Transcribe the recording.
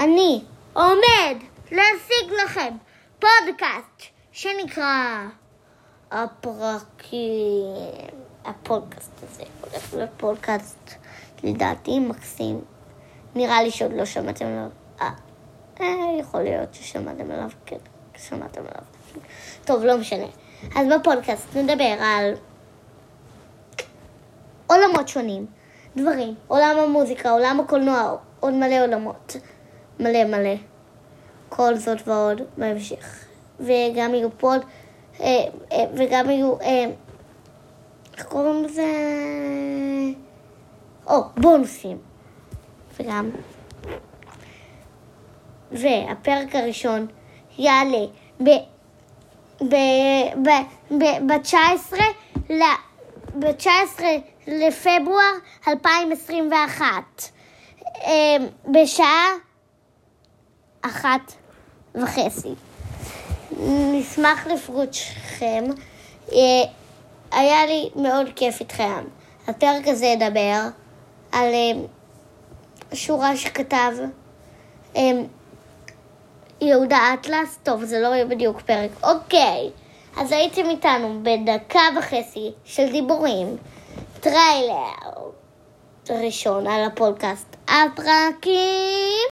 אני עומד להשיג לכם פודקאסט שנקרא הפרקים. הפודקאסט הזה הולך להיות פודקאסט לדעתי מקסים. נראה לי שעוד לא שמעתם עליו. אה, אה, יכול להיות ששמעתם עליו, כן, שמעתם עליו. טוב, לא משנה. אז בפודקאסט נדבר על עולמות שונים, דברים, עולם המוזיקה, עולם הקולנוע, עוד מלא עולמות. מלא מלא. כל זאת ועוד בהמשך. וגם יהיו פוד, אה, אה, וגם יהיו, אה, איך קוראים לזה? או, בונוסים. וגם. והפרק הראשון יעלה ב... ב... ב... ב... ב-19 ל... ב-19 לפברואר 2021 אמ, בשעה אחת וחצי. נשמח לפגושכם. אה, היה לי מאוד כיף איתכם. הפרק הזה ידבר על אמ, שורה שכתב אמ, יהודה אטלס. טוב, זה לא יהיה בדיוק פרק. אוקיי, אז הייתם איתנו בדקה וחצי של דיבורים. טריילר ראשון על הפודקאסט. הפרקים